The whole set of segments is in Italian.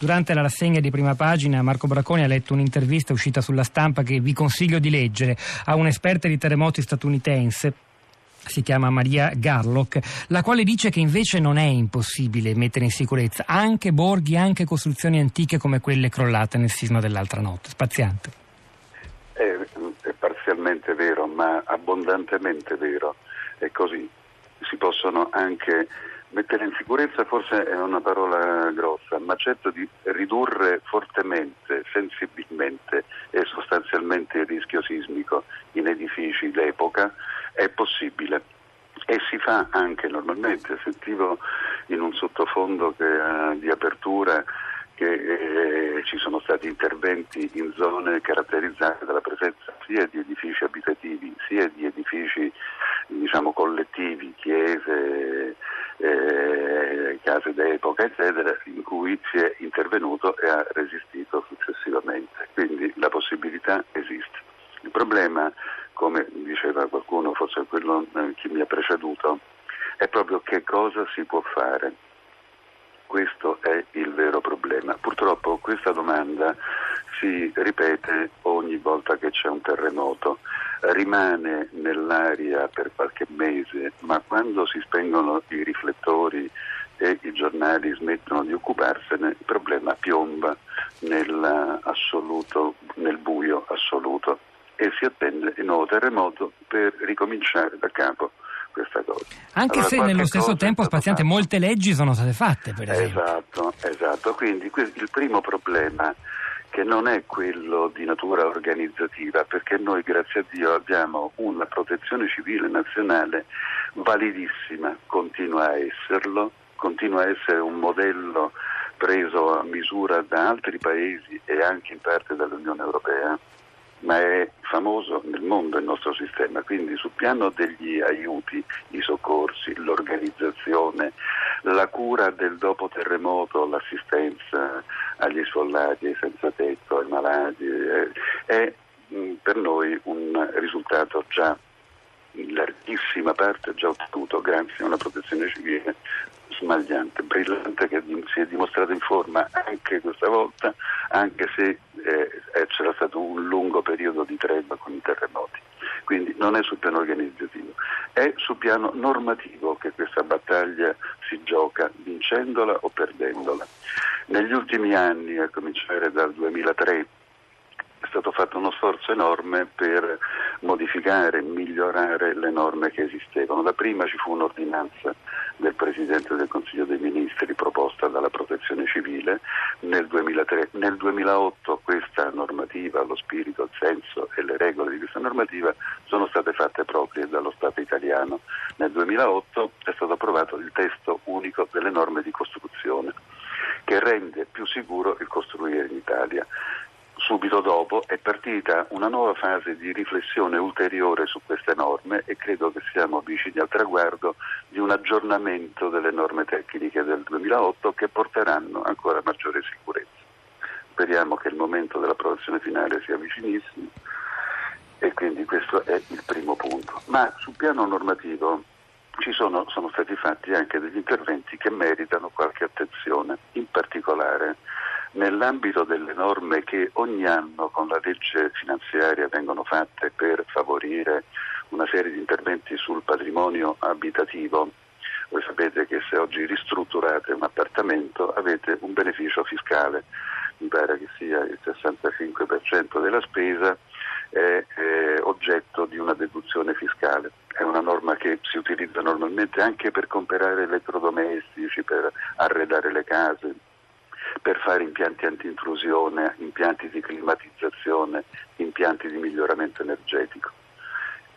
Durante la rassegna di prima pagina Marco Bracconi ha letto un'intervista uscita sulla stampa che vi consiglio di leggere a un'esperta di terremoti statunitense si chiama Maria Garlock, la quale dice che invece non è impossibile mettere in sicurezza anche borghi, anche costruzioni antiche come quelle crollate nel sisma dell'altra notte. Spaziante. È, è parzialmente vero, ma abbondantemente vero. È così. Si possono anche Mettere in sicurezza forse è una parola grossa, ma certo di ridurre fortemente, sensibilmente e sostanzialmente il rischio sismico in edifici d'epoca è possibile. E si fa anche normalmente, sentivo in un sottofondo che, uh, di apertura che eh, ci sono stati interventi in zone caratterizzate dalla presenza sia di edifici abitativi sia di edifici diciamo, collettivi, chiese, eh, case d'epoca, eccetera, in cui si è intervenuto e ha resistito successivamente. Quindi la possibilità esiste. Il problema, come diceva qualcuno, forse quello eh, chi mi ha preceduto, è proprio che cosa si può fare. Questo è il vero problema. Purtroppo questa domanda si ripete volta che c'è un terremoto rimane nell'aria per qualche mese, ma quando si spengono i riflettori e i giornali smettono di occuparsene, il problema piomba nel buio assoluto e si attende il nuovo terremoto per ricominciare da capo questa cosa. Anche allora, se nello stesso tempo, spaziante, molte leggi sono state fatte, per esempio. Esatto, esatto. Quindi il primo problema che non è quello di natura organizzativa, perché noi grazie a Dio abbiamo una protezione civile nazionale validissima, continua a esserlo, continua a essere un modello preso a misura da altri paesi e anche in parte dall'Unione Europea ma è famoso nel mondo il nostro sistema, quindi sul piano degli aiuti, i soccorsi, l'organizzazione, la cura del dopo terremoto, l'assistenza agli sfollati, ai senza tetto, ai malati, è, è per noi un risultato già in larghissima parte già ottenuto grazie a una protezione civile smagliante, brillante che si è dimostrato in forma anche questa volta, anche se eh, c'era stato un lungo periodo di tregua con i terremoti. Quindi non è sul piano organizzativo, è sul piano normativo che questa battaglia si gioca, vincendola o perdendola. Negli ultimi anni, a cominciare dal 2003, è stato fatto uno sforzo enorme per modificare, migliorare le norme che esistevano. La prima ci fu un'ordinanza del Presidente del Consiglio dei Ministri proposta dalla Protezione Civile nel 2003. Nel 2008 questa normativa, lo spirito, il senso e le regole di questa normativa sono state fatte proprie dallo Stato italiano. Nel 2008 è stato approvato il testo unico delle norme di costruzione che rende più sicuro il costruire in Italia subito dopo è partita una nuova fase di riflessione ulteriore su queste norme e credo che siamo vicini al traguardo di un aggiornamento delle norme tecniche del 2008 che porteranno ancora maggiore sicurezza. Speriamo che il momento dell'approvazione finale sia vicinissimo e quindi questo è il primo punto. Ma sul piano normativo ci sono, sono stati fatti anche degli interventi che meritano qualche attenzione, in particolare nell'ambito delle norme che ogni anno con la legge finanziaria vengono fatte per favorire una serie di interventi sul patrimonio abitativo, voi sapete che se oggi ristrutturate un appartamento avete un beneficio fiscale, mi pare che sia il 65% della spesa è, oggetto di una deduzione fiscale. È una norma che si utilizza normalmente anche per comprare elettrodomestici, per arredare le case, per fare impianti anti-intrusione, impianti di climatizzazione, impianti di miglioramento energetico.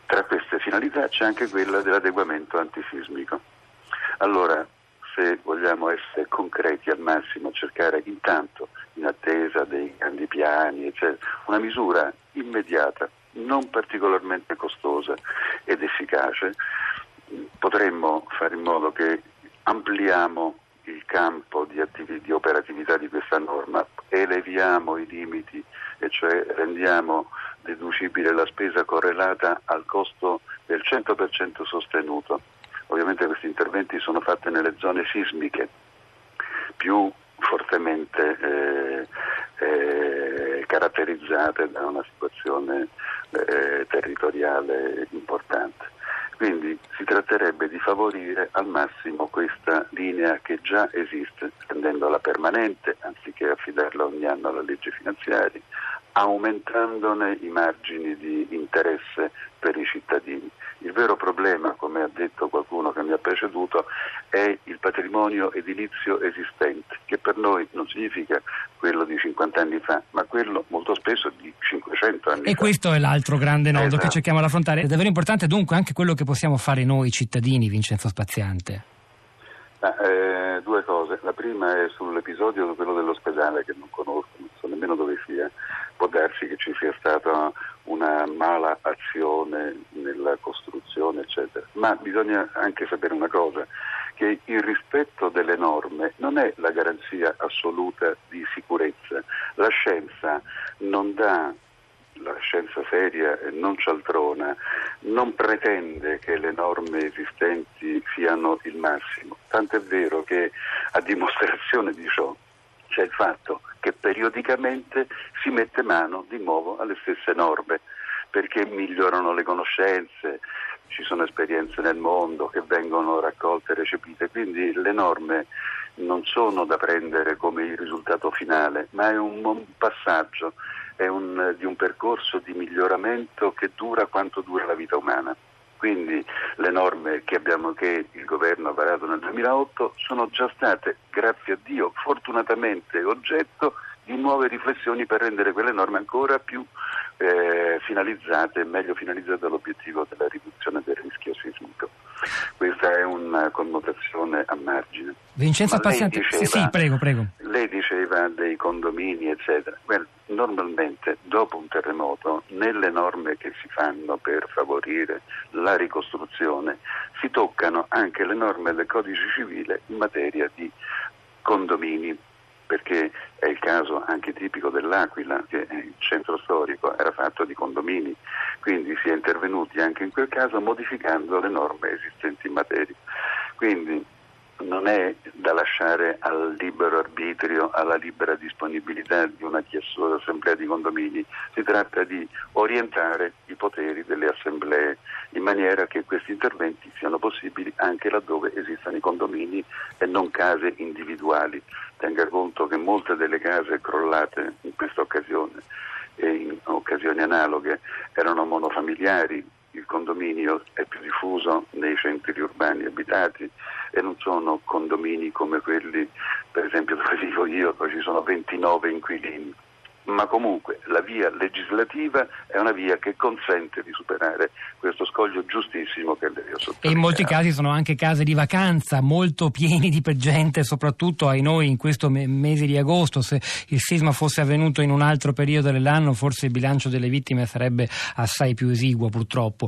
Tra queste finalità c'è anche quella dell'adeguamento antisismico. Allora, se vogliamo essere concreti al massimo, cercare intanto, in attesa dei grandi piani, eccetera, una misura immediata, non particolarmente costosa ed efficace, potremmo fare in modo che ampliamo il campo di, attiv- di, operatività di questa norma, eleviamo i limiti e cioè rendiamo deducibile la spesa correlata al costo del 100% sostenuto. Ovviamente questi interventi sono fatti nelle zone sismiche più fortemente eh, eh, caratterizzate da una situazione eh, territoriale importante. Quindi si tratterebbe di favorire al massimo questa linea che già esiste, rendendola permanente anziché affidarla ogni anno alla legge finanziaria, aumentandone i margini di interesse per i cittadini. Il vero problema, come ha detto qualcuno che mi ha preceduto, è il patrimonio edilizio esistente, per noi non significa quello di 50 anni fa, ma quello molto spesso di 500 anni e fa. E questo è l'altro grande nodo esatto. che cerchiamo di affrontare. È davvero importante dunque anche quello che possiamo fare noi cittadini, Vincenzo Spaziante. Ah, eh, due cose. La prima è sull'episodio quello dell'ospedale che non conosco, non so nemmeno dove sia può darsi che ci sia stata una mala azione nella costruzione, eccetera. Ma bisogna anche sapere una cosa, che il rispetto delle norme non è la garanzia assoluta di sicurezza. La scienza non dà la scienza seria non cialtrona non pretende che le norme esistenti siano il massimo. Tant'è vero che a dimostrazione di ciò c'è il fatto che periodicamente si mette mano di nuovo alle stesse norme perché migliorano le conoscenze, ci sono esperienze nel mondo che vengono raccolte e recepite, quindi le norme non sono da prendere come il risultato finale, ma è un, passaggio, è un, di un percorso di miglioramento che dura quanto dura la vita umana. Quindi le norme che, abbiamo, che il governo ha varato nel 2008 sono già state, grazie a Dio, fortunatamente oggetto di nuove riflessioni per rendere quelle norme ancora più eh, finalizzate, meglio finalizzate all'obiettivo della riduzione del rischio sismico. Questa è una connotazione a margine. Vincenzo Paziente, diceva, sì, sì, prego, prego. Lei diceva dei condomini, eccetera. Well, normalmente dopo un terremoto, nelle norme che si fanno per favorire la ricostruzione, si toccano anche le norme del codice civile in materia di condomini perché è il caso anche tipico dell'Aquila, che il centro storico era fatto di condomini, quindi si è intervenuti anche in quel caso modificando le norme esistenti in materia. Quindi non è da lasciare al libero arbitrio, alla libera disponibilità di una chiestosa assemblea di condomini, si tratta di orientare i poteri delle assemblee in maniera che questi interventi siano possibili anche laddove esistano i condomini e non case individuali. Tenga conto che molte delle case crollate in questa occasione e in occasioni analoghe erano monofamiliari, il condominio è più diffuso nei centri urbani abitati e non sono condomini come quelli, per esempio, dove vivo io, dove ci sono 29 inquilini ma comunque la via legislativa è una via che consente di superare questo scoglio giustissimo che ha sottolineato. E in molti casi sono anche case di vacanza molto pieni di gente, soprattutto ai noi in questo mese di agosto. Se il sisma fosse avvenuto in un altro periodo dell'anno, forse il bilancio delle vittime sarebbe assai più esiguo, purtroppo.